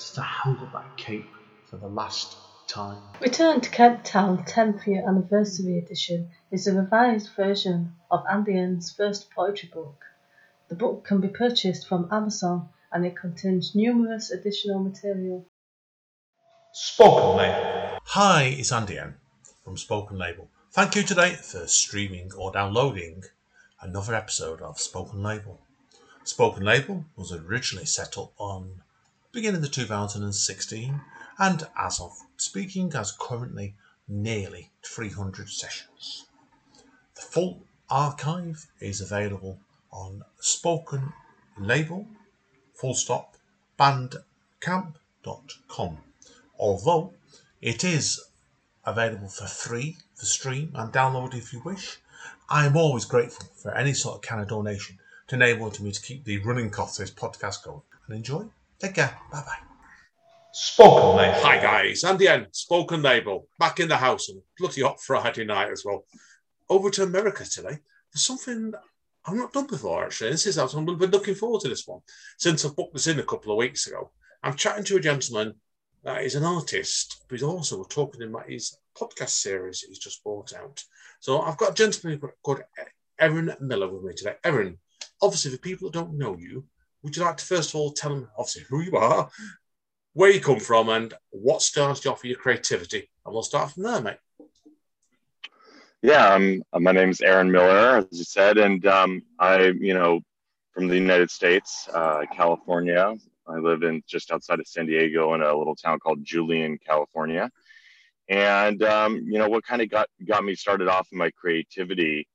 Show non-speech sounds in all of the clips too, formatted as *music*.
since I held up that cape for the last time. Return to Kent Town 10th Year Anniversary Edition is a revised version of Andy N's first poetry book. The book can be purchased from Amazon and it contains numerous additional material. Spoken Label. Hi, it's Andy N from Spoken Label. Thank you today for streaming or downloading another episode of Spoken Label. Spoken Label was originally set up on beginning of 2016 and as of speaking has currently nearly 300 sessions. The full archive is available on Spoken Label full stop bandcamp.com although it is available for free for stream and download if you wish. I am always grateful for any sort of kind of donation to enable me to keep the running costs of this podcast going. And enjoy. Take care. Bye bye. Spokenly. Hi guys, Andy N, Spoken Label, back in the house on bloody hot Friday night as well. Over to America today for something I've not done before actually. This is I've been looking forward to this one since I booked this in a couple of weeks ago. I'm chatting to a gentleman that is an artist, but he's also talking about his podcast series he's just brought out. So I've got a gentleman called Aaron Miller with me today. Aaron, obviously, for people that don't know you, would you like to first of all tell them obviously who you are, where you come from, and what started you off with your creativity? And we'll start from there, mate. Yeah, um, my name's Aaron Miller, as you said, and um, I, you know, from the United States, uh, California. I live in just outside of San Diego in a little town called Julian, California. And um, you know what kind of got got me started off in my creativity.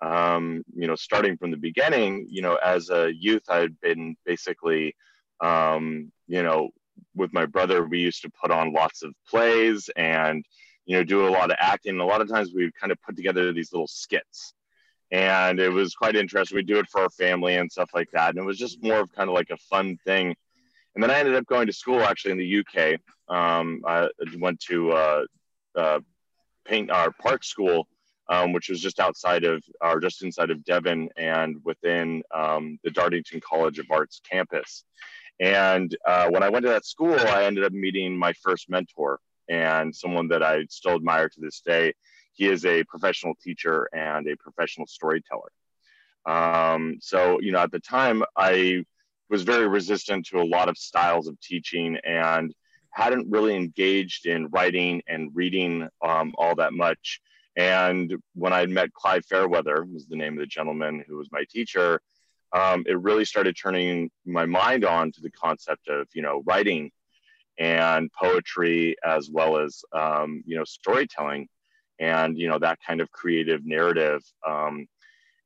Um, you know, starting from the beginning, you know, as a youth, I had been basically, um, you know, with my brother, we used to put on lots of plays and, you know, do a lot of acting. And a lot of times we kind of put together these little skits. And it was quite interesting. We'd do it for our family and stuff like that. And it was just more of kind of like a fun thing. And then I ended up going to school actually in the UK. Um, I went to uh, uh, paint our park school, um, which was just outside of or just inside of Devon and within um, the Dartington College of Arts campus. And uh, when I went to that school, I ended up meeting my first mentor and someone that I still admire to this day. He is a professional teacher and a professional storyteller. Um, so, you know, at the time, I was very resistant to a lot of styles of teaching and hadn't really engaged in writing and reading um, all that much. And when I met Clive Fairweather, was the name of the gentleman who was my teacher, um, it really started turning my mind on to the concept of you know writing and poetry as well as um, you know storytelling and you know that kind of creative narrative. Um,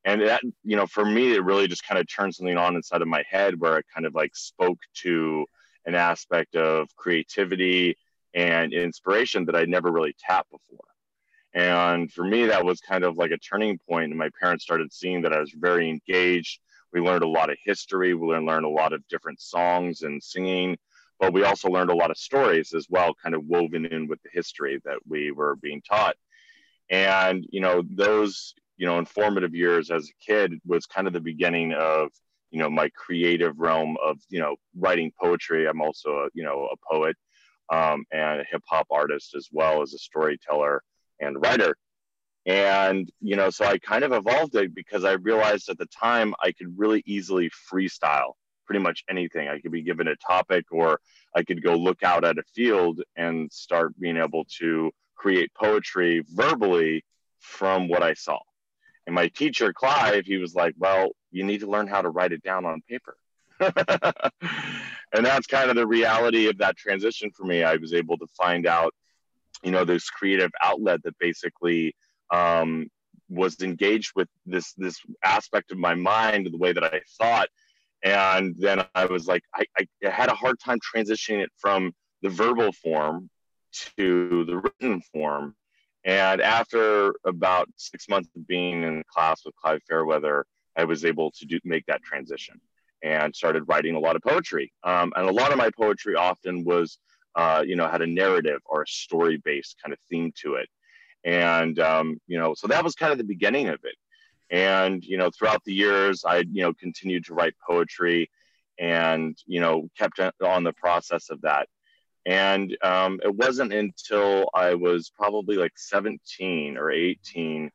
and that you know for me it really just kind of turned something on inside of my head where it kind of like spoke to an aspect of creativity and inspiration that i'd never really tapped before and for me that was kind of like a turning point. and my parents started seeing that i was very engaged. We learned a lot of history we learned a lot of different songs and singing but we also learned a lot of stories as well kind of woven in with the history that we were being taught. And you know those you know informative years as a kid was kind of the beginning of you know my creative realm of you know writing poetry. I'm also a, you know a poet um, and a hip hop artist as well as a storyteller and writer and you know so i kind of evolved it because i realized at the time i could really easily freestyle pretty much anything i could be given a topic or i could go look out at a field and start being able to create poetry verbally from what i saw and my teacher, Clive, he was like, well, you need to learn how to write it down on paper. *laughs* and that's kind of the reality of that transition for me. I was able to find out, you know, this creative outlet that basically um, was engaged with this this aspect of my mind, the way that I thought. And then I was like, I, I had a hard time transitioning it from the verbal form to the written form. And after about six months of being in class with Clive Fairweather, I was able to do, make that transition and started writing a lot of poetry. Um, and a lot of my poetry often was, uh, you know, had a narrative or a story based kind of theme to it. And, um, you know, so that was kind of the beginning of it. And, you know, throughout the years, I, you know, continued to write poetry and, you know, kept on the process of that. And um, it wasn't until I was probably like 17 or 18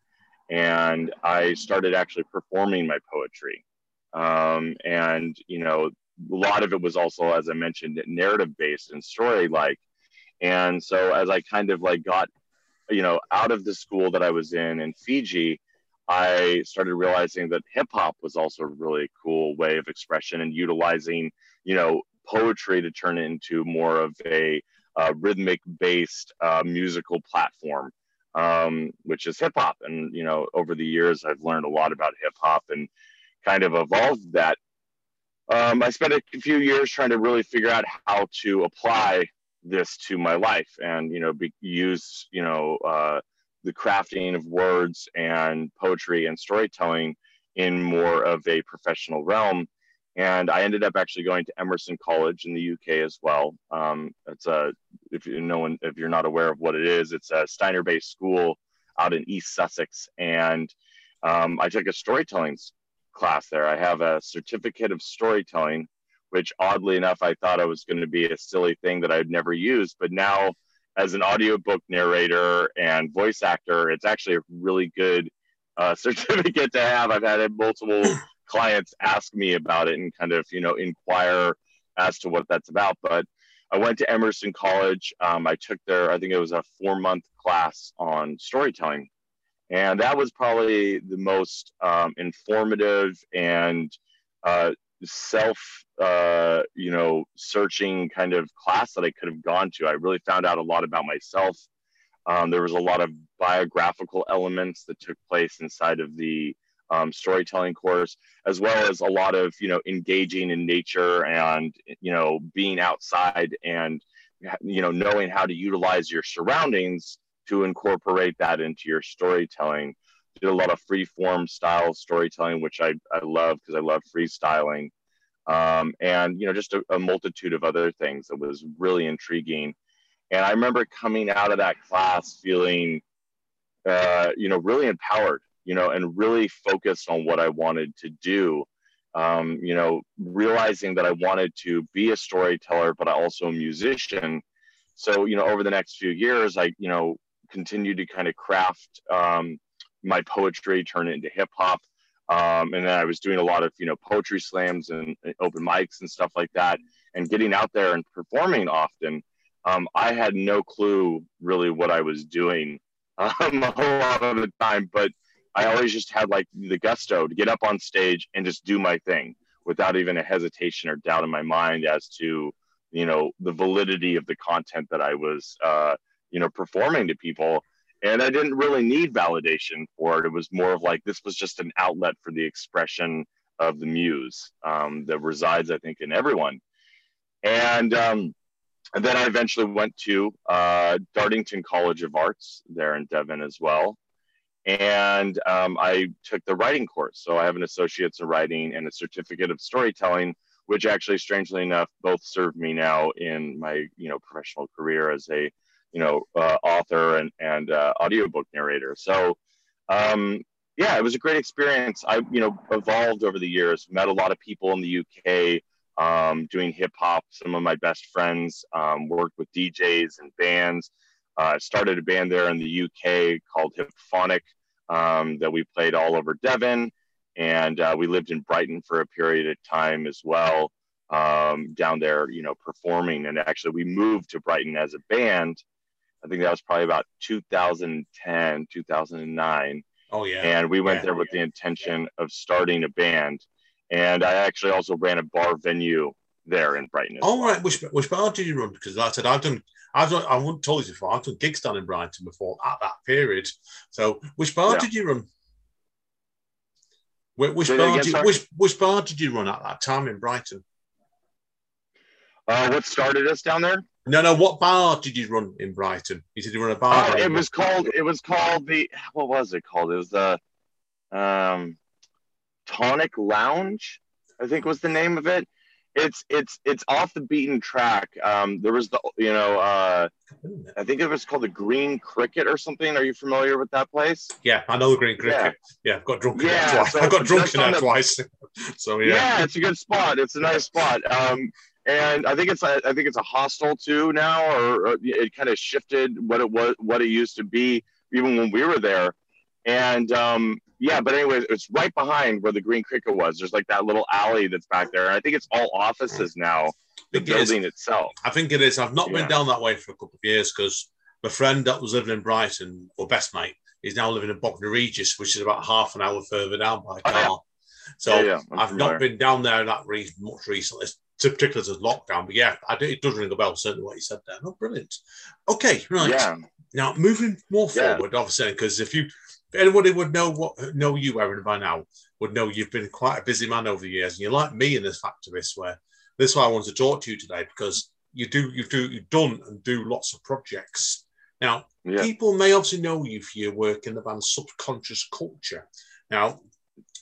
and I started actually performing my poetry. Um, and, you know, a lot of it was also, as I mentioned, narrative based and story like. And so as I kind of like got, you know, out of the school that I was in in Fiji, I started realizing that hip hop was also a really cool way of expression and utilizing, you know, poetry to turn it into more of a uh, rhythmic based uh, musical platform, um, which is hip hop. And, you know, over the years, I've learned a lot about hip hop and kind of evolved that. Um, I spent a few years trying to really figure out how to apply this to my life and, you know, be, use, you know, uh, the crafting of words and poetry and storytelling in more of a professional realm and I ended up actually going to Emerson College in the UK as well. Um, it's a if you know if you're not aware of what it is, it's a Steiner-based school out in East Sussex, and um, I took a storytelling class there. I have a certificate of storytelling, which oddly enough I thought I was going to be a silly thing that I'd never used, but now as an audiobook narrator and voice actor, it's actually a really good uh, *laughs* certificate to have. I've had multiple *clears throat* clients ask me about it and kind of you know inquire as to what that's about but i went to emerson college um, i took their i think it was a four month class on storytelling and that was probably the most um, informative and uh, self uh, you know searching kind of class that i could have gone to. I really found out a lot about myself. Um, there was a lot of biographical elements that took place inside of the um, storytelling course, as well as a lot of you know engaging in nature and you know being outside and you know knowing how to utilize your surroundings to incorporate that into your storytelling. Did a lot of free form style storytelling, which I, I love because I love freestyling. Um, and you know just a, a multitude of other things that was really intriguing. And I remember coming out of that class feeling, uh, you know, really empowered you know, and really focused on what I wanted to do. Um, you know, realizing that I wanted to be a storyteller, but also a musician. So, you know, over the next few years, I, you know, continued to kind of craft um, my poetry, turn it into hip hop. Um, and then I was doing a lot of, you know, poetry slams and, and open mics and stuff like that, and getting out there and performing often. Um, I had no clue really what I was doing *laughs* um, a whole lot of the time, but I always just had like the gusto to get up on stage and just do my thing without even a hesitation or doubt in my mind as to you know the validity of the content that I was uh, you know performing to people. And I didn't really need validation for it. It was more of like this was just an outlet for the expression of the muse um, that resides, I think, in everyone. And um, and then I eventually went to uh, Dartington College of Arts there in Devon as well and um, I took the writing course. So I have an associate's in writing and a certificate of storytelling, which actually, strangely enough, both serve me now in my you know professional career as a you know uh, author and and uh, audiobook narrator. So um, yeah, it was a great experience. I you know evolved over the years, met a lot of people in the UK. Um, doing hip hop, some of my best friends um, worked with DJs and bands. I uh, started a band there in the UK called Hipphonic, um, that we played all over Devon. And uh, we lived in Brighton for a period of time as well, um, down there, you know, performing. And actually, we moved to Brighton as a band. I think that was probably about 2010, 2009. Oh, yeah. And we went yeah. there with the intention of starting a band. And I actually also ran a bar venue there in Brighton. All well. right. Which, which bar did you run? Because like I said, I've done I've done, I haven't told you before, I've done gigs down in Brighton before at that period. So, which bar yeah. did you run? Which, which bar, did you, which, which bar did you run at that time in Brighton? Uh, what started us down there? No, no. What bar did you run in Brighton? You said you run a bar. There. it was called. It was called the. What was it called? It was the, um, Tonic Lounge. I think was the name of it. It's it's it's off the beaten track. Um, there was the you know uh, I think it was called the Green Cricket or something. Are you familiar with that place? Yeah, I know the Green Cricket. Yeah, I've got drunk Yeah, twice. so I got drunk in that the- twice. *laughs* so Yeah. yeah. it's a good spot. It's a nice spot. Um, and I think it's a, I think it's a hostel too now, or, or it kind of shifted what it was what it used to be even when we were there. And um, yeah, but anyway, it's right behind where the Green Cricket was. There's like that little alley that's back there. And I think it's all offices now. The think it is. building itself. I think it is. I've not Yeah. been down that way for a couple of years because my friend that was living in Brighton, or best mate, is now living in Bognor Regis, which is about half an hour further down by Oh, car. yeah. So Yeah, I've familiar. not been down there that re- much recently, particularly as lockdown. But yeah, I it does ring a bell, certainly what you said there. Oh, brilliant. Okay, right. Yeah. Now moving more Yeah. forward, obviously, because if you, if anybody would know what know you, Aaron, by now, would know you've been quite a busy man over the years, and you're like me in this factorist. Where this is why I wanted to talk to you today because you do, you do, you've done and do lots of projects. Now, Yeah. people may obviously know you for your work in the band Subconscious Culture. Now,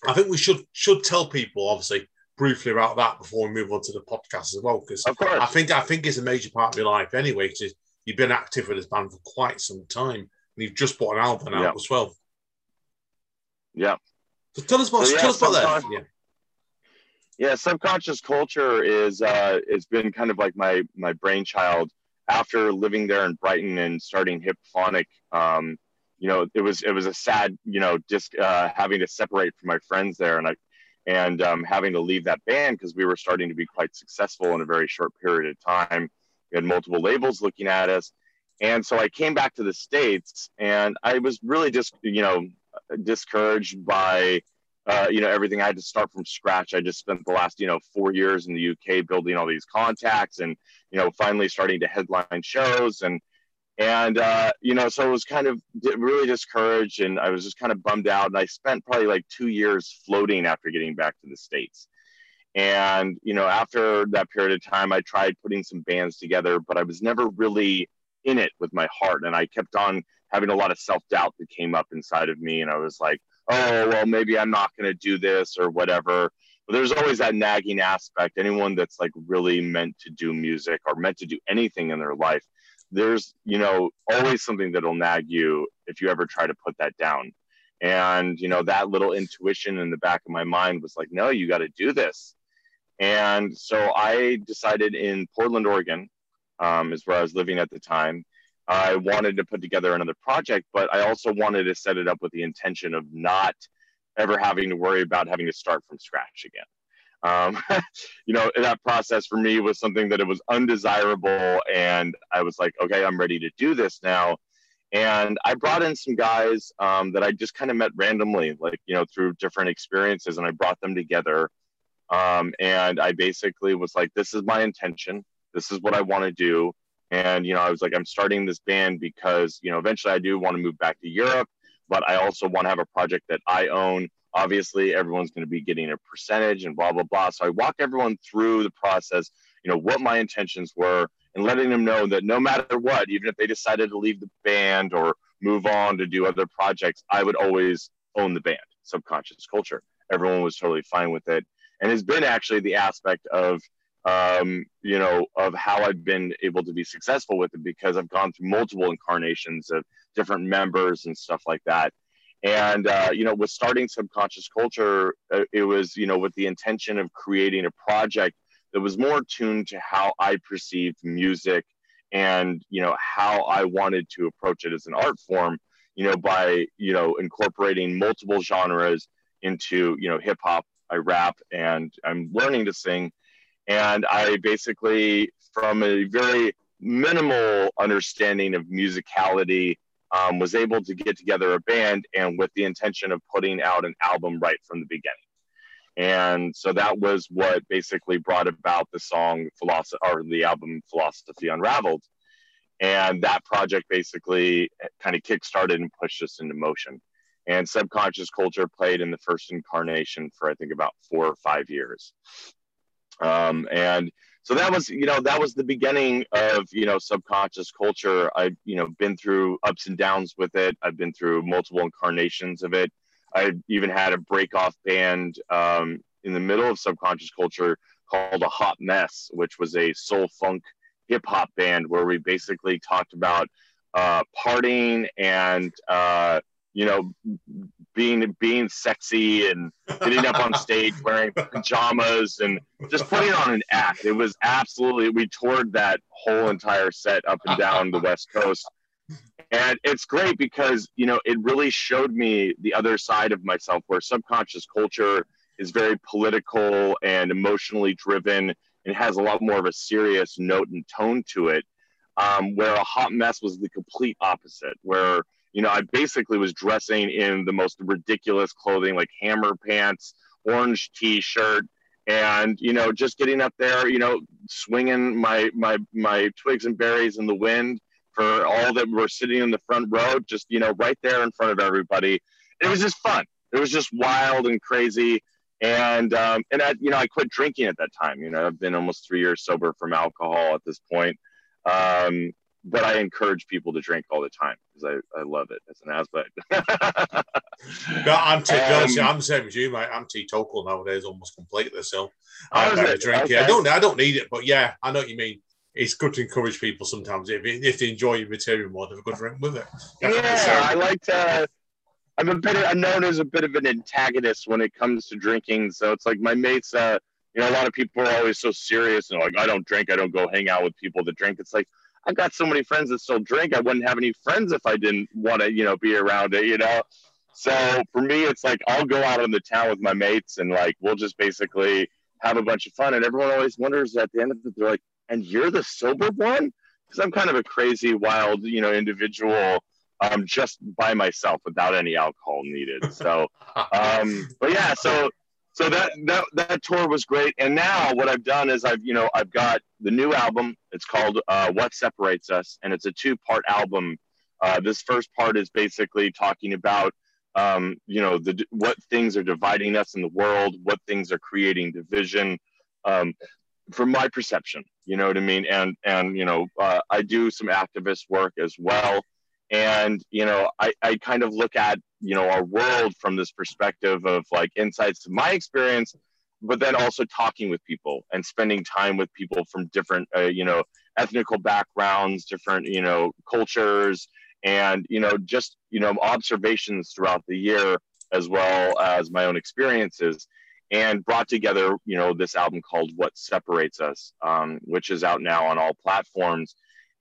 I think we should should tell people obviously briefly about that before we move on to the podcast as well, because I think I think it's a major part of your life anyway. Because you've been active with this band for quite some time, and you've just put an album out Yeah. as well. Yeah. So tell us about So, yeah, tell us about that. Yeah, yeah subconscious culture is uh it's been kind of like my my brainchild after living there in brighton and starting hipphonic um you know it was it was a sad you know just uh having to separate from my friends there and i and um, having to leave that band because we were starting to be quite successful in a very short period of time. We had multiple labels looking at us. And so i came back to the states and i was really just you know discouraged by uh, you know everything. I had to start from scratch. I just spent the last you know four years in the uk building all these contacts and you know finally starting to headline shows. And and uh, you know so it was kind of really discouraged and i was just kind of bummed out and i spent probably like two years floating after getting back to the states. And you know after that period of time i tried putting some bands together but i was never really in it with my heart and i kept on having a lot of self-doubt that came up inside of me and i was like oh well maybe i'm not going to do this or whatever. But there's always that nagging aspect. Anyone that's like really meant to do music or meant to do anything in their life there's you know always something that'll nag you if you ever try to put that down and you know that little intuition in the back of my mind was like no you got to do this and so i decided in portland oregon um, is where i was living at the time I wanted to put together another project, but I also wanted to set it up with the intention of not ever having to worry about having to start from scratch again. Um, *laughs* you know, that process for me was something that it was undesirable, and I was like, okay, I'm ready to do this now. And I brought in some guys um, that I just kind of met randomly, like you know, through different experiences, and I brought them together. Um, and I basically was like, this is my intention. This is what I want to do and you know i was like i'm starting this band because you know eventually i do want to move back to europe but i also want to have a project that i own obviously everyone's going to be getting a percentage and blah blah blah. So i walk everyone through the process you know what my intentions were and letting them know that no matter what even if they decided to leave the band or move on to do other projects i would always own the band subconscious culture. Everyone was totally fine with it. And it's been actually the aspect of um, you know, of how I've been able to be successful with it because I've gone through multiple incarnations of different members and stuff like that. And, uh, you know, with starting Subconscious Culture, uh, it was, you know, with the intention of creating a project that was more tuned to how I perceived music and, you know, how I wanted to approach it as an art form, you know, by, you know, incorporating multiple genres into, you know, hip hop, I rap, and I'm learning to sing. And I basically, from a very minimal understanding of musicality, um, was able to get together a band and with the intention of putting out an album right from the beginning. And so that was what basically brought about the song philosophy or the album Philosophy Unraveled. And that project basically kind of kickstarted and pushed us into motion. And subconscious culture played in the first incarnation for I think about four or five years. Um, and so that was you know that was the beginning of you know subconscious culture. I've you know been through ups and downs with it. I've been through multiple incarnations of it. I even had a break off band um, in the middle of subconscious culture called a hot mess which was a soul funk hip hop band where we basically talked about uh, partying and uh, you know, being being sexy and getting up on *laughs* stage wearing pajamas and just putting on an act. It was absolutely we toured that whole entire set up and down the West Coast. And it's great because, you know, it really showed me the other side of myself where subconscious culture is very political and emotionally driven and has a lot more of a serious note and tone to it. Um, where a hot mess was the complete opposite, where you know, I basically was dressing in the most ridiculous clothing, like hammer pants, orange t-shirt, and you know, just getting up there, you know, swinging my my my twigs and berries in the wind for all that were sitting in the front row, just you know, right there in front of everybody. It was just fun. It was just wild and crazy. And um, and I, you know, I quit drinking at that time. You know, I've been almost three years sober from alcohol at this point. Um, but I encourage people to drink all the time because I, I love it as an aspect. *laughs* I'm, t- um, I'm the same as you, mate. I'm teetotal nowadays almost completely. So I better drink okay. it. I don't, I don't need it, but yeah, I know what you mean. It's good to encourage people sometimes if, if they enjoy your material more, have a good drink with it. Yeah, *laughs* I like to. I'm a bit. I'm known as a bit of an antagonist when it comes to drinking. So it's like my mates. Uh, you know, a lot of people are always so serious and like, I don't drink. I don't go hang out with people that drink. It's like I've got so many friends that still drink. I wouldn't have any friends if I didn't want to, you know, be around it, you know? So for me, it's like I'll go out in the town with my mates and like we'll just basically have a bunch of fun. And everyone always wonders at the end of it, they're like, and you're the sober one? Because I'm kind of a crazy, wild, you know, individual um, just by myself without any alcohol needed. So, *laughs* um, but yeah, so so that that that tour was great. And now what i've done is i've you know i've got the new album. It's called uh, what separates us. And it's a two part album. Uh, this first part is basically talking about um, you know the what things are dividing us in the world what things are creating division um, from my perception. You know what i mean? And and you know uh, i do some activist work as well and you know I, I kind of look at you know our world from this perspective of like insights to my experience but then also talking with people and spending time with people from different uh, you know ethnical backgrounds different you know cultures and you know just you know observations throughout the year as well as my own experiences and brought together you know this album called what separates us um, which is out now on all platforms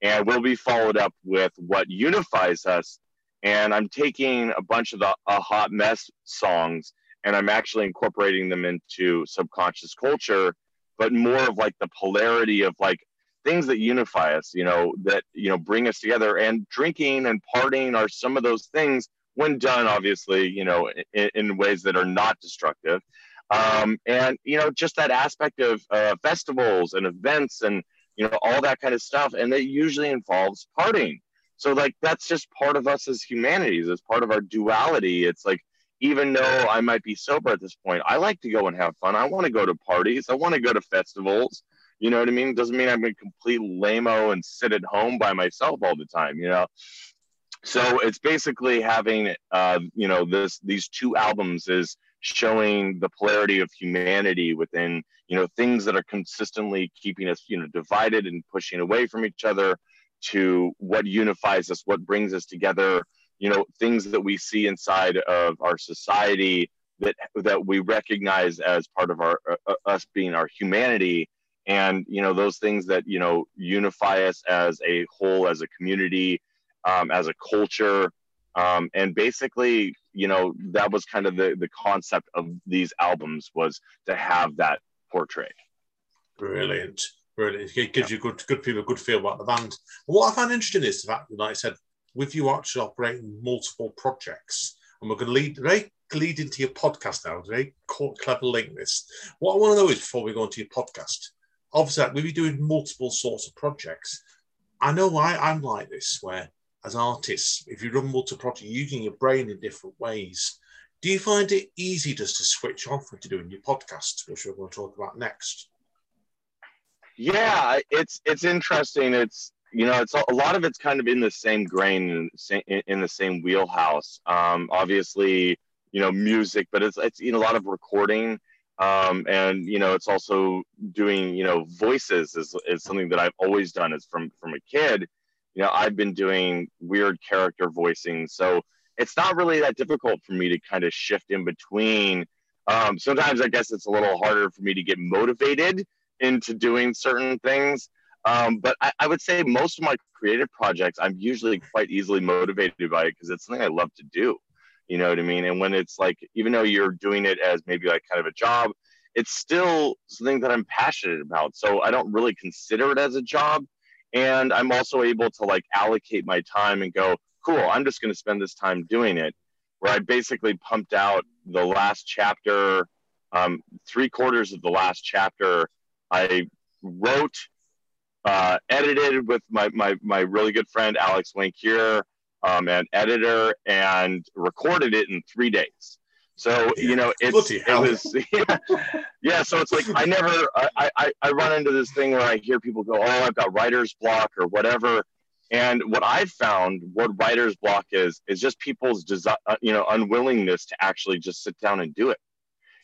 and we'll be followed up with what unifies us. And I'm taking a bunch of the a hot mess songs and I'm actually incorporating them into subconscious culture, but more of like the polarity of like things that unify us, you know, that you know bring us together. And drinking and partying are some of those things when done, obviously, you know, in, in ways that are not destructive. Um, and you know, just that aspect of uh, festivals and events and you know, all that kind of stuff. And it usually involves partying. So like that's just part of us as humanities, as part of our duality. It's like even though I might be sober at this point, I like to go and have fun. I want to go to parties. I want to go to festivals. You know what I mean? Doesn't mean I'm a complete lameo and sit at home by myself all the time. You know. So it's basically having, uh, you know, this these two albums is showing the polarity of humanity within you know things that are consistently keeping us you know divided and pushing away from each other to what unifies us what brings us together you know things that we see inside of our society that that we recognize as part of our uh, uh us being our humanity. And you know those things that you know unify us as a whole as a community um, as a culture um, and basically you know that was kind of the the concept of these albums was to have that portrait. Brilliant. Brilliant. It gives you good good people good feel about the band. What i found interesting is the fact that like i said with you actually operating multiple projects and we're going to lead right lead into your podcast now very clever link this. What i want to know is before we go into your podcast obviously we'll be doing multiple sorts of projects. I know I, i'm like this where as artists, if you run multiple projects, using your brain in different ways, do you find it easy just to switch off into doing your podcast, which we're going to talk about next? Yeah, it's it's interesting. It's you know, it's a, a lot of it's kind of in the same grain in, in the same wheelhouse. Um, obviously, you know, music, but it's it's know a lot of recording. Um, and you know, it's also doing you know voices is, is something that I've always done. Is from from a kid. You know, I've been doing weird character voicing, so it's not really that difficult for me to kind of shift in between. Um, sometimes I guess it's a little harder for me to get motivated into doing certain things. Um, but I, I, would say most of my creative projects, I'm usually quite easily motivated by it because it's something I love to do. You know what I mean? And when it's like, even though you're doing it as maybe like kind of a job, it's still something that I'm passionate about. So I don't really consider it as a job. And I'm also able to like allocate my time and go, cool, I'm just going to spend this time doing it. Where I basically pumped out the last chapter, um, three quarters of the last chapter. I wrote, uh, edited with my, my, my really good friend Alex Wankier, um, an editor, and recorded it in three days. So yeah. you know, it's it was *laughs* yeah, yeah. So it's like I never I, I I run into this thing where I hear people go, oh, I've got writer's block or whatever. And what I've found, what writer's block is, is just people's desire, uh, you know, unwillingness to actually just sit down and do it.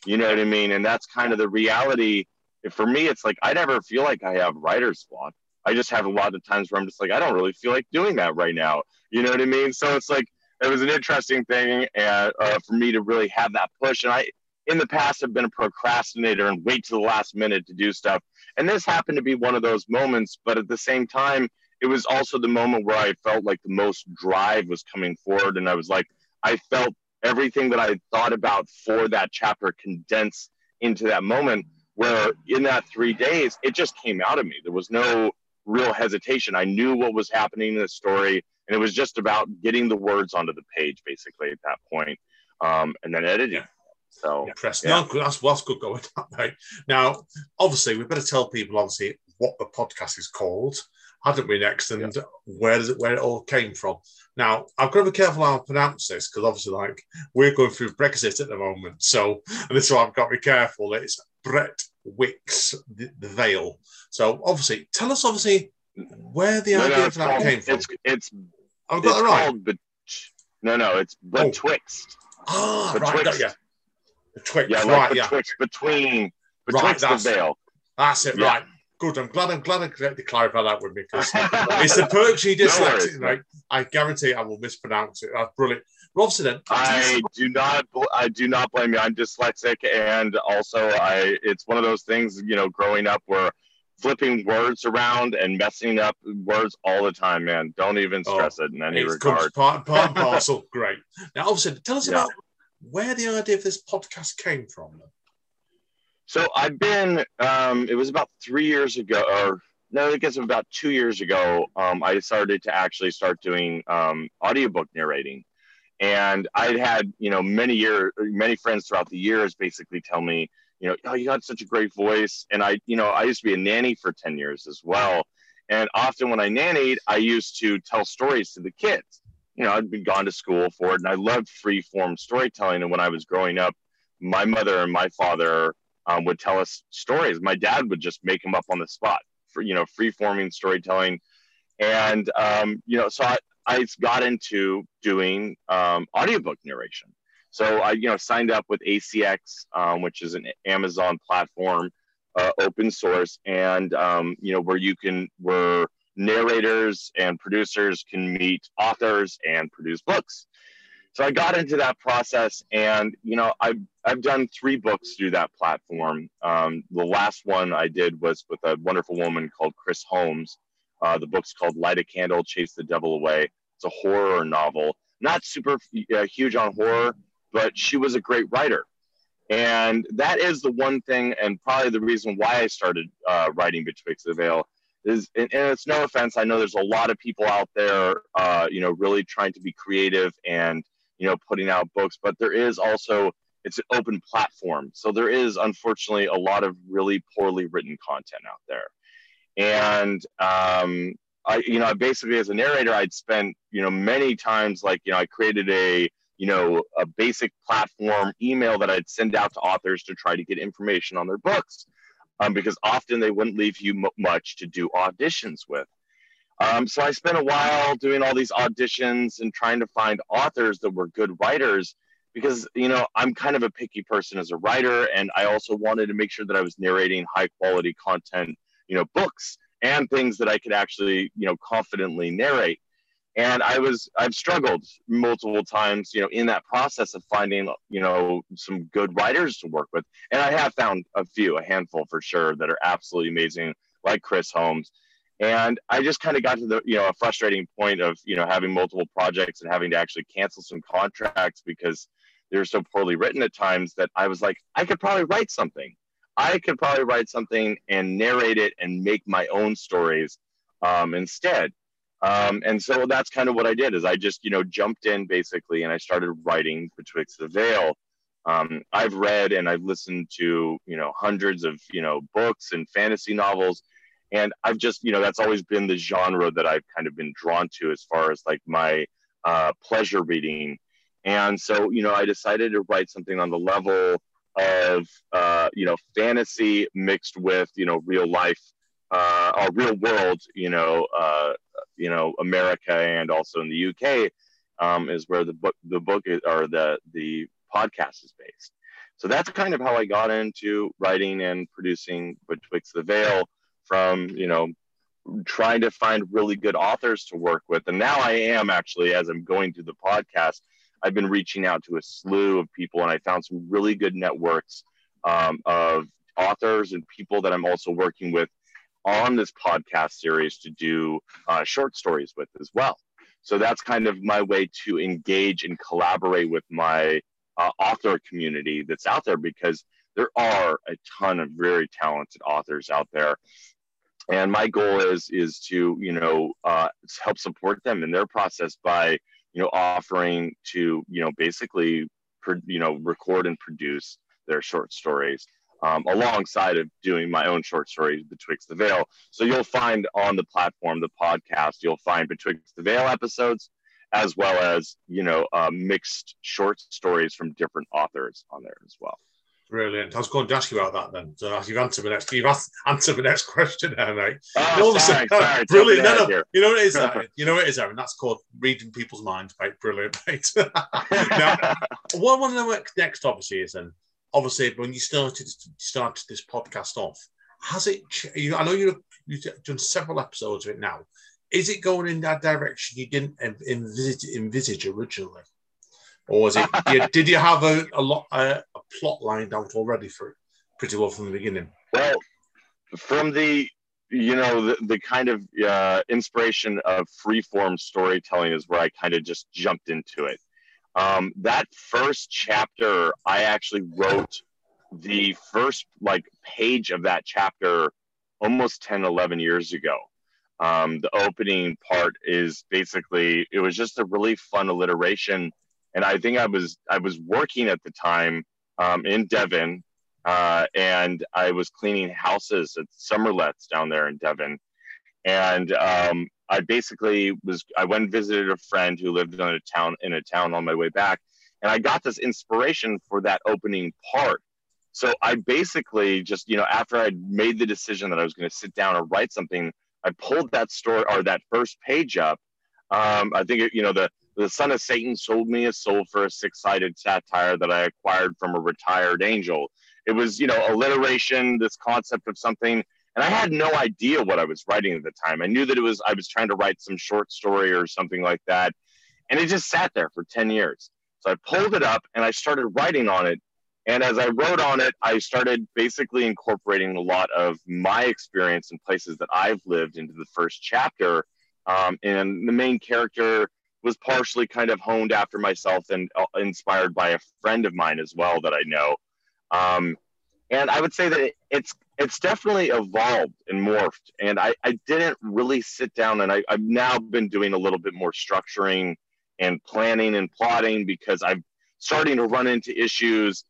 You know what I mean? And that's kind of the reality. For me, it's like I never feel like I have writer's block. I just have a lot of times where I'm just like, I don't really feel like doing that right now. You know what I mean? So it's like it was an interesting thing and, uh, for me to really have that push. And I, in the past, have been a procrastinator and wait to the last minute to do stuff. And this happened to be one of those moments. But at the same time, it was also the moment where I felt like the most drive was coming forward. And I was like, I felt everything that I thought about for that chapter condensed into that moment where in that three days, it just came out of me. There was no real hesitation. I knew what was happening in the story, and it was just about getting the words onto the page, basically, at that point, um, and then editing. Yeah. So, impressed. Yeah. No, that's, what's good going *laughs* that way. Now, obviously, we better tell people, obviously, what the podcast is called hadn't we next, and yeah. where does it where it all came from? Now I've got to be careful how I pronounce this because obviously, like we're going through Brexit at the moment, so and this is why I've got to be careful. It's Brett Wicks, the, the Veil. So obviously, tell us obviously where the no, idea no, of that called, came from. It's, it's I've got it right. But, no, no, it's betwixt. Oh. Ah, betwixt. right, got you. Betwixt, yeah, right, like betwixt, yeah. between betwixt right, the veil. That's it, yeah. right. Good. I'm glad. I'm glad I to clarify that with me because *laughs* it's the Perksy dyslexic. No right? I guarantee I will mispronounce it. That's brilliant. Robson, then. I do not. I do not blame you. I'm dyslexic, and also I. It's one of those things. You know, growing up where flipping words around and messing up words all the time, man. Don't even oh, stress oh, it in any regard. Part, part and *laughs* parcel. Great. Now, obviously, tell us yeah. about where the idea of this podcast came from. So I've been, um, it was about three years ago, or no, I guess about two years ago, um, I started to actually start doing um, audiobook narrating. And I'd had, you know, many year, many friends throughout the years basically tell me, you know, oh, you got such a great voice. And I, you know, I used to be a nanny for 10 years as well. And often when I nannied, I used to tell stories to the kids. You know, I'd been gone to school for it and I loved free form storytelling. And when I was growing up, my mother and my father um, would tell us stories. My dad would just make them up on the spot for you know free forming storytelling, and um, you know so I, I got into doing um, audiobook narration. So I you know signed up with ACX, um, which is an Amazon platform, uh, open source, and um, you know where you can where narrators and producers can meet authors and produce books so I got into that process, and you know, I've I've done three books through that platform. Um, the last one I did was with a wonderful woman called Chris Holmes. Uh, the book's called "Light a Candle, Chase the Devil Away." It's a horror novel, not super uh, huge on horror, but she was a great writer, and that is the one thing, and probably the reason why I started uh, writing Betwixt the Veil is, and, it's no offense. I know there's a lot of people out there, uh, you know, really trying to be creative and you know, putting out books, but there is also it's an open platform. So there is unfortunately a lot of really poorly written content out there. And um, I, you know, basically as a narrator, I'd spent, you know, many times like, you know, I created a, you know, a basic platform email that I'd send out to authors to try to get information on their books. um, because often they wouldn't leave you m- much to do auditions with. Um, so I spent a while doing all these auditions and trying to find authors that were good writers because you know I'm kind of a picky person as a writer, and I also wanted to make sure that I was narrating high quality content, you know, books and things that I could actually you know confidently narrate. And I was I've struggled multiple times, you know, in that process of finding you know some good writers to work with, and I have found a few, a handful for sure, that are absolutely amazing, like Chris Holmes. And I just kind of got to the, you know, a frustrating point of, you know, having multiple projects and having to actually cancel some contracts because they're so poorly written at times that I was like, I could probably write something. I could probably write something and narrate it and make my own stories um, instead. Um, and so that's kind of what I did is I just, you know, jumped in basically and I started writing Betwixt the Veil. Um, I've read and I've listened to, you know, hundreds of, you know, books and fantasy novels. And I've just, you know, that's always been the genre that I've kind of been drawn to as far as like my uh, pleasure reading and so, you know, I decided to write something on the level of, uh, you know, fantasy mixed with, you know, real life, uh, or real world, you know, uh, you know, America and also in the UK um, is where the book, the book is, or the, the podcast is based. So that's kind of how I got into writing and producing Betwixt the Veil from, you know, trying to find really good authors to work with. And now I am actually, as I'm going through the podcast, I've been reaching out to a slew of people, and I found some really good networks um, of authors and people that I'm also working with on this podcast series to do uh, short stories with as well. So that's kind of my way to engage and collaborate with my uh, author community that's out there because there are a ton of very talented authors out there and my goal is is to you know uh, help support them in their process by you know, offering to, you know, basically, you know, record and produce their short stories um, alongside of doing my own short stories betwixt the veil. So you'll find on the platform, the podcast, you'll find betwixt the veil episodes, as well as you know uh, mixed short stories from different authors on there as well. Brilliant. I was going to ask you about that then. So you've answered my next, you've answered my next question there, mate. Oh, sorry, sorry, brilliant. No, no, you know what it is, *laughs* Aaron? You know what it is, Aaron? That's called reading people's minds, mate. Brilliant, mate. *laughs* *laughs* now, what I want to know next, obviously, is then, obviously, when you started started this podcast off, has it? You, I know you've, you've done several episodes of it now. Is it going in that direction you didn't envisage, envisage originally? or was it? *laughs* did you have a, a lot a, a plot lined out already for it pretty well from the beginning? Well, from the you know the, the kind of uh, inspiration of freeform storytelling is where I kind of just jumped into it. Um, that first chapter, I actually wrote the first like page of that chapter almost 10, 11 years ago. Um, the opening part is basically it was just a really fun alliteration and I think I was I was working at the time um, in Devon, uh, and I was cleaning houses at Summerlets down there in Devon, and um, I basically was I went and visited a friend who lived in a town in a town on my way back, and I got this inspiration for that opening part. So I basically just you know after I made the decision that I was going to sit down and write something, I pulled that story or that first page up. Um, I think it, you know the the son of Satan sold me a soul for a six sided satire that I acquired from a retired angel. It was, you know, alliteration, this concept of something. And I had no idea what I was writing at the time. I knew that it was, I was trying to write some short story or something like that. And it just sat there for 10 years. So I pulled it up and I started writing on it. And as I wrote on it, I started basically incorporating a lot of my experience in places that I've lived into the first chapter. Um, and the main character was partially kind of honed after myself and uh, inspired by a friend of mine as well that I know. Um, and I would say that it's it's definitely evolved and morphed. And I, I didn't really sit down and I, I've now been doing a little bit more structuring and planning and plotting because I'm starting to run into issues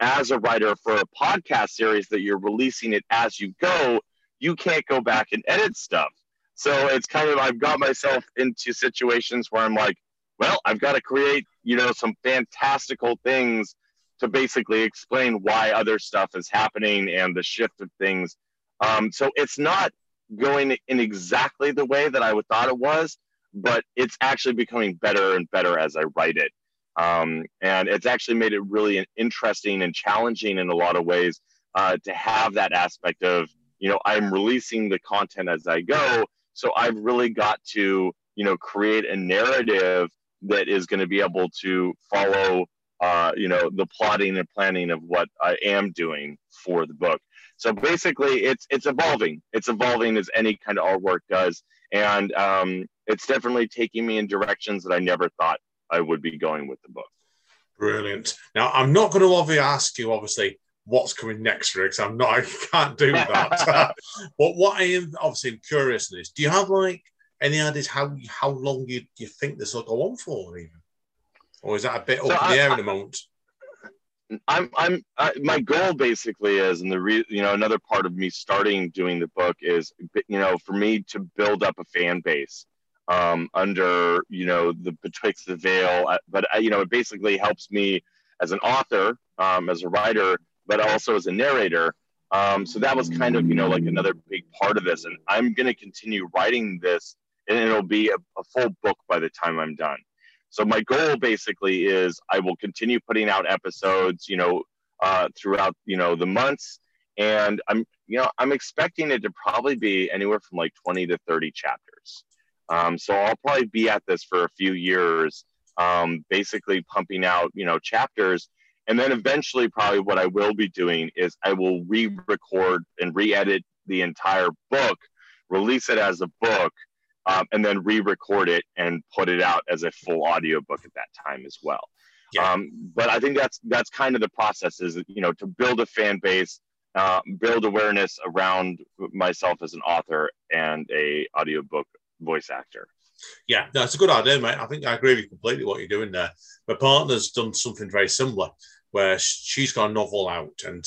as a writer for a podcast series that you're releasing it as you go. You can't go back and edit stuff. So it's kind of I've got myself into situations where I'm like, well, I've got to create, you know, some fantastical things to basically explain why other stuff is happening and the shift of things. Um, so it's not going in exactly the way that I would thought it was, but it's actually becoming better and better as I write it. Um, and it's actually made it really interesting and challenging in a lot of ways uh, to have that aspect of, you know, I'm releasing the content as I go. So I've really got to, you know, create a narrative that is going to be able to follow, uh, you know, the plotting and planning of what I am doing for the book. So basically, it's it's evolving. It's evolving as any kind of artwork does, and um, it's definitely taking me in directions that I never thought I would be going with the book. Brilliant. Now, I'm not going to obviously ask you, obviously, what's coming next for because I'm not, *laughs* I can't do that. *laughs* but what I am obviously curious is, do you have like any ideas how how long you, you think this will go on for, even? Or is that a bit up so in the air at the moment? I'm I'm I, my goal basically is, and the re, you know another part of me starting doing the book is you know for me to build up a fan base um, under you know the betwixt the veil, uh, but uh, you know it basically helps me as an author, um, as a writer, but also as a narrator. Um, so that was kind of you know like another big part of this, and I'm going to continue writing this, and it'll be a, a full book by the time I'm done. So my goal basically is I will continue putting out episodes, you know, uh, throughout you know the months, and I'm you know I'm expecting it to probably be anywhere from like 20 to 30 chapters. Um, so I'll probably be at this for a few years, um, basically pumping out you know chapters, and then eventually probably what I will be doing is I will re-record and re-edit the entire book, release it as a book, um, and then re-record it and put it out as a full audiobook at that time as well. Yeah. Um, but I think that's that's kind of the process is you know to build a fan base, uh, build awareness around myself as an author and a audiobook voice actor. Yeah, that's a good idea, mate. I think I agree with you completely what you're doing there. My partner's done something very similar where she's got a novel out and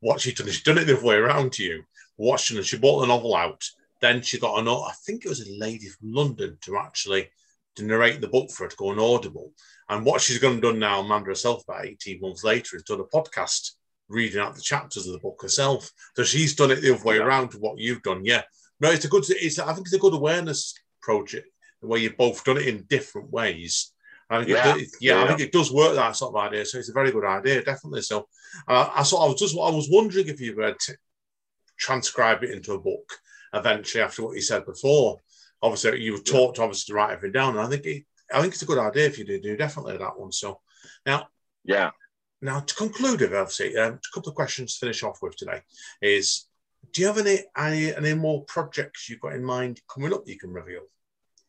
what she's done, she's done it the other way around to you. Watched and she bought the novel out then she got an, I think it was a lady from London to actually to narrate the book for her to go on Audible. And what she's going to do now, Amanda herself, about 18 months later, is done a podcast reading out the chapters of the book herself. So she's done it the other way yeah. around to what you've done. Yeah. No, it's a good, it's, I think it's a good awareness project the way you've both done it in different ways. I yeah. It, yeah, yeah, I think it does work that sort of idea. So it's a very good idea, definitely. So uh, I sort I was just I was wondering if you would transcribe it into a book eventually after what you said before. Obviously, you were taught obviously to write everything down. And I think it, I think it's a good idea if you do do definitely that one. So now, yeah. Now to conclude with obviously um, a couple of questions to finish off with today is: Do you have any any any more projects you've got in mind coming up you can reveal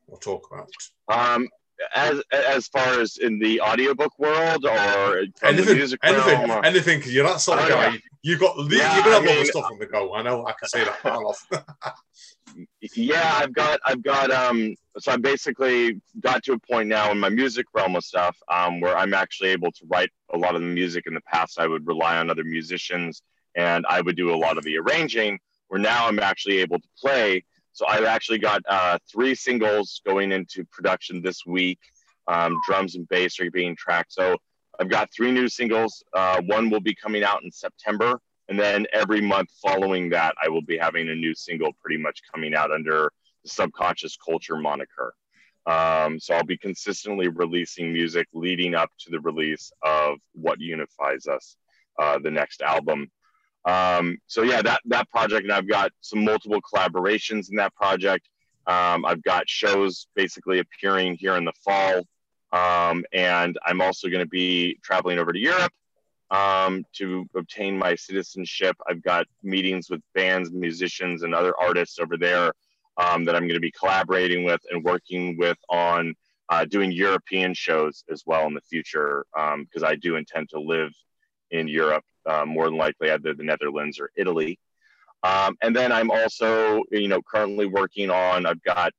or talk about? Um, as as far as in the audiobook world or anything, music anything, or... anything, because you're that sort of guy. You got yeah, you're gonna have I mean, stuff on the go. I know, I can say that *laughs* off. yeah, I've got, I've got, um, so I basically got to a point now in my music realm of stuff um, where I'm actually able to write a lot of the music. In the past, I would rely on other musicians and I would do a lot of the arranging. Where now I'm actually able to play so I've actually got uh, three singles going into production this week. Um, drums and bass are being tracked. So I've got three new singles. Uh, one will be coming out in September. And then every month following that, I will be having a new single pretty much coming out under the subconscious culture moniker. Um, so I'll be consistently releasing music leading up to the release of What Unifies Us, uh, the next album. Um, so yeah, that that project, and I've got some multiple collaborations in that project. Um, I've got shows basically appearing here in the fall, um, and I'm also going to be traveling over to Europe um, to obtain my citizenship. I've got meetings with bands, musicians, and other artists over there um, that I'm going to be collaborating with and working with on uh, doing European shows as well in the future because um, I do intend to live in Europe uh, more than likely either the Netherlands or Italy. Um, and then I'm also, you know, currently working on, I've got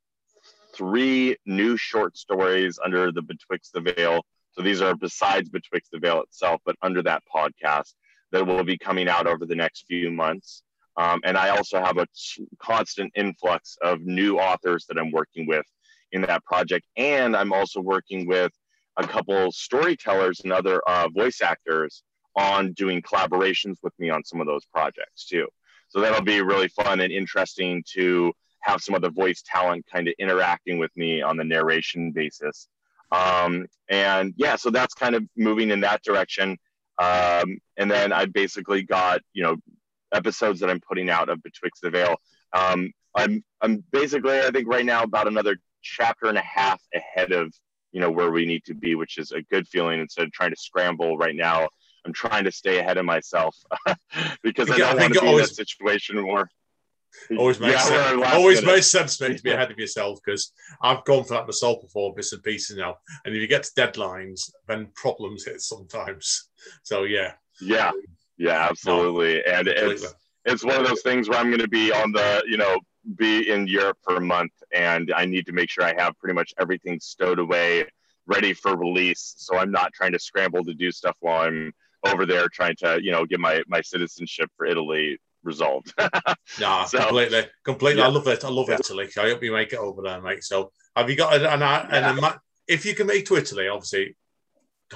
three new short stories under the Betwixt the Veil. So these are besides Betwixt the Veil itself, but under that podcast that will be coming out over the next few months. Um, and I also have a constant influx of new authors that I'm working with in that project. And I'm also working with a couple storytellers and other uh, voice actors on doing collaborations with me on some of those projects too. So that'll be really fun and interesting to have some of the voice talent kind of interacting with me on the narration basis. Um, and yeah, so that's kind of moving in that direction. Um, and then I basically got, you know, episodes that I'm putting out of Betwixt the Veil. Um, I'm, I'm basically, I think right now about another chapter and a half ahead of, you know, where we need to be, which is a good feeling instead of trying to scramble right now. I'm trying to stay ahead of myself *laughs* because I don't want to be always, in a situation where always makes yeah, sense. Always minute. makes sense, mate, to be ahead of yourself because I've gone for that myself before, bits and pieces now. And if you get to deadlines, then problems hit sometimes. *laughs* So yeah, yeah, yeah, absolutely. No, and completely. it's it's one of those things where I'm going to be on the you know be in Europe for a month, and I need to make sure I have pretty much everything stowed away, ready for release. So I'm not trying to scramble to do stuff while I'm over there trying to you know get my my citizenship for Italy resolved. *laughs* nah, so, completely, completely. Yeah. I love it. I love Italy. I hope you make it over there, mate. So, have you got an, an, an, yeah. if you can make to Italy, obviously,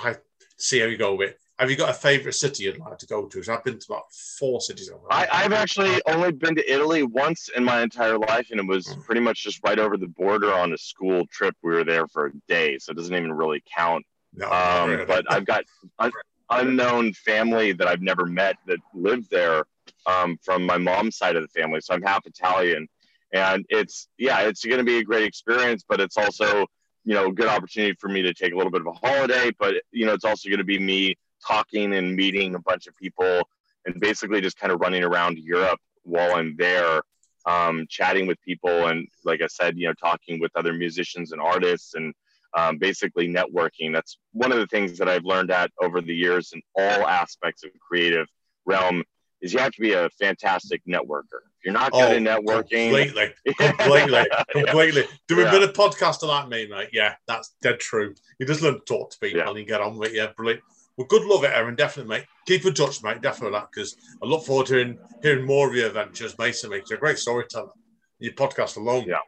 I see how you go with. Have you got a favourite city you'd like to go to? So I've been to about four cities over I, I've actually only been to Italy once in my entire life, and it was mm. pretty much just right over the border on a school trip. We were there for a day, so it doesn't even really count. No, um, really. But I've got un- unknown family that I've never met that live there um, from my mom's side of the family. So I'm half Italian. And it's, yeah, it's going to be a great experience, but it's also, you know, a good opportunity for me to take a little bit of a holiday. But, you know, it's also going to be me talking and meeting a bunch of people and basically just kind of running around Europe while I'm there, um, chatting with people. And like I said, you know, talking with other musicians and artists and um, basically networking. That's one of the things that I've learned at over the years in all aspects of creative realm is you have to be a fantastic networker. If you're not good oh, at networking, completely, *laughs* completely, completely. Do yeah. a bit of podcaster like me, mate. Yeah, that's dead true. You just learn to talk to people yeah. and you get on with it. Yeah, brilliant. Well, good love it, Aaron. Definitely, mate. Keep in touch, mate. Definitely that because I look forward to hearing, hearing more of your adventures, basically. You're a great storyteller. Your podcast alone, yeah,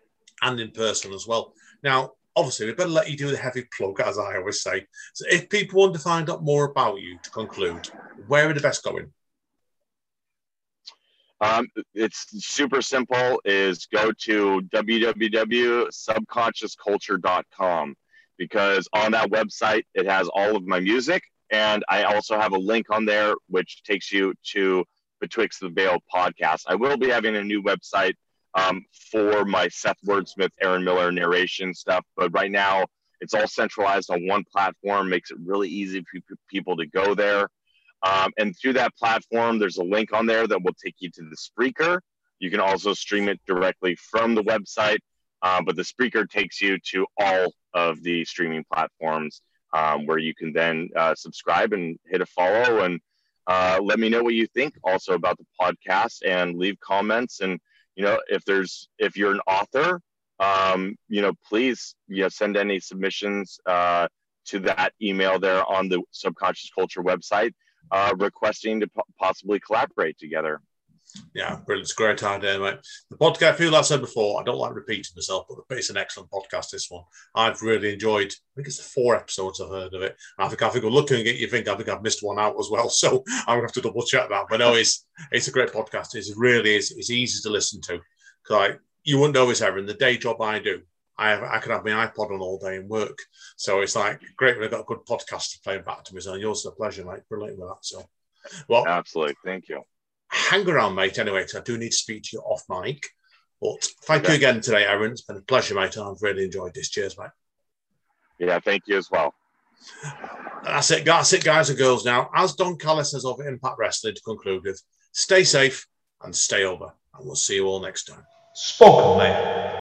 and in person as well. Now, obviously, we better let you do the heavy plug, as I always say. So, if people want to find out more about you, to conclude, where are the best going? Um, it's super simple is go to www.subconsciousculture.com because on that website it has all of my music and I also have a link on there which takes you to Betwixt the Veil podcast. I will be having a new website um, for my Seth Wordsmith, Aaron Miller narration stuff, but right now it's all centralized on one platform, makes it really easy for people to go there. Um, and through that platform, there's a link on there that will take you to the Spreaker. You can also stream it directly from the website, uh, but the Spreaker takes you to all of the streaming platforms um, where you can then uh, subscribe and hit a follow and uh, let me know what you think also about the podcast and leave comments. And, you know, if there's, if you're an author, um, you know, please, you know, send any submissions uh, to that email there on the Subconscious Culture website uh, requesting to po- possibly collaborate together. Yeah, brilliant. It's a great idea, mate. The podcast, like I said before, I don't like repeating myself, but it's an excellent podcast, this one. I've really enjoyed, I think it's the four episodes I've heard of it. I think, I think looking at you think, I think I've missed one out as well. *laughs* So I'm to have to double check that. But no, it's it's a great podcast. It's really is. It's easy to listen to. Like, you wouldn't know ever in the day job I do. I have, I can have my iPod on all day and work. So it's like great when I've got a good podcast to play back to me. So yours is a pleasure, mate. Brilliant with that. So, well, absolutely. Thank you. Hang around, mate. Anyway, because I do need to speak to you off mic. But thank okay. you again today, Aaron. It's been a pleasure, mate. And I've really enjoyed this. Cheers, mate. Yeah, thank you as well. That's it. That's it, guys and girls. Now, as Don Callis says of Impact Wrestling to conclude with, stay safe and stay over. And we'll see you all next time. Spoken, mate.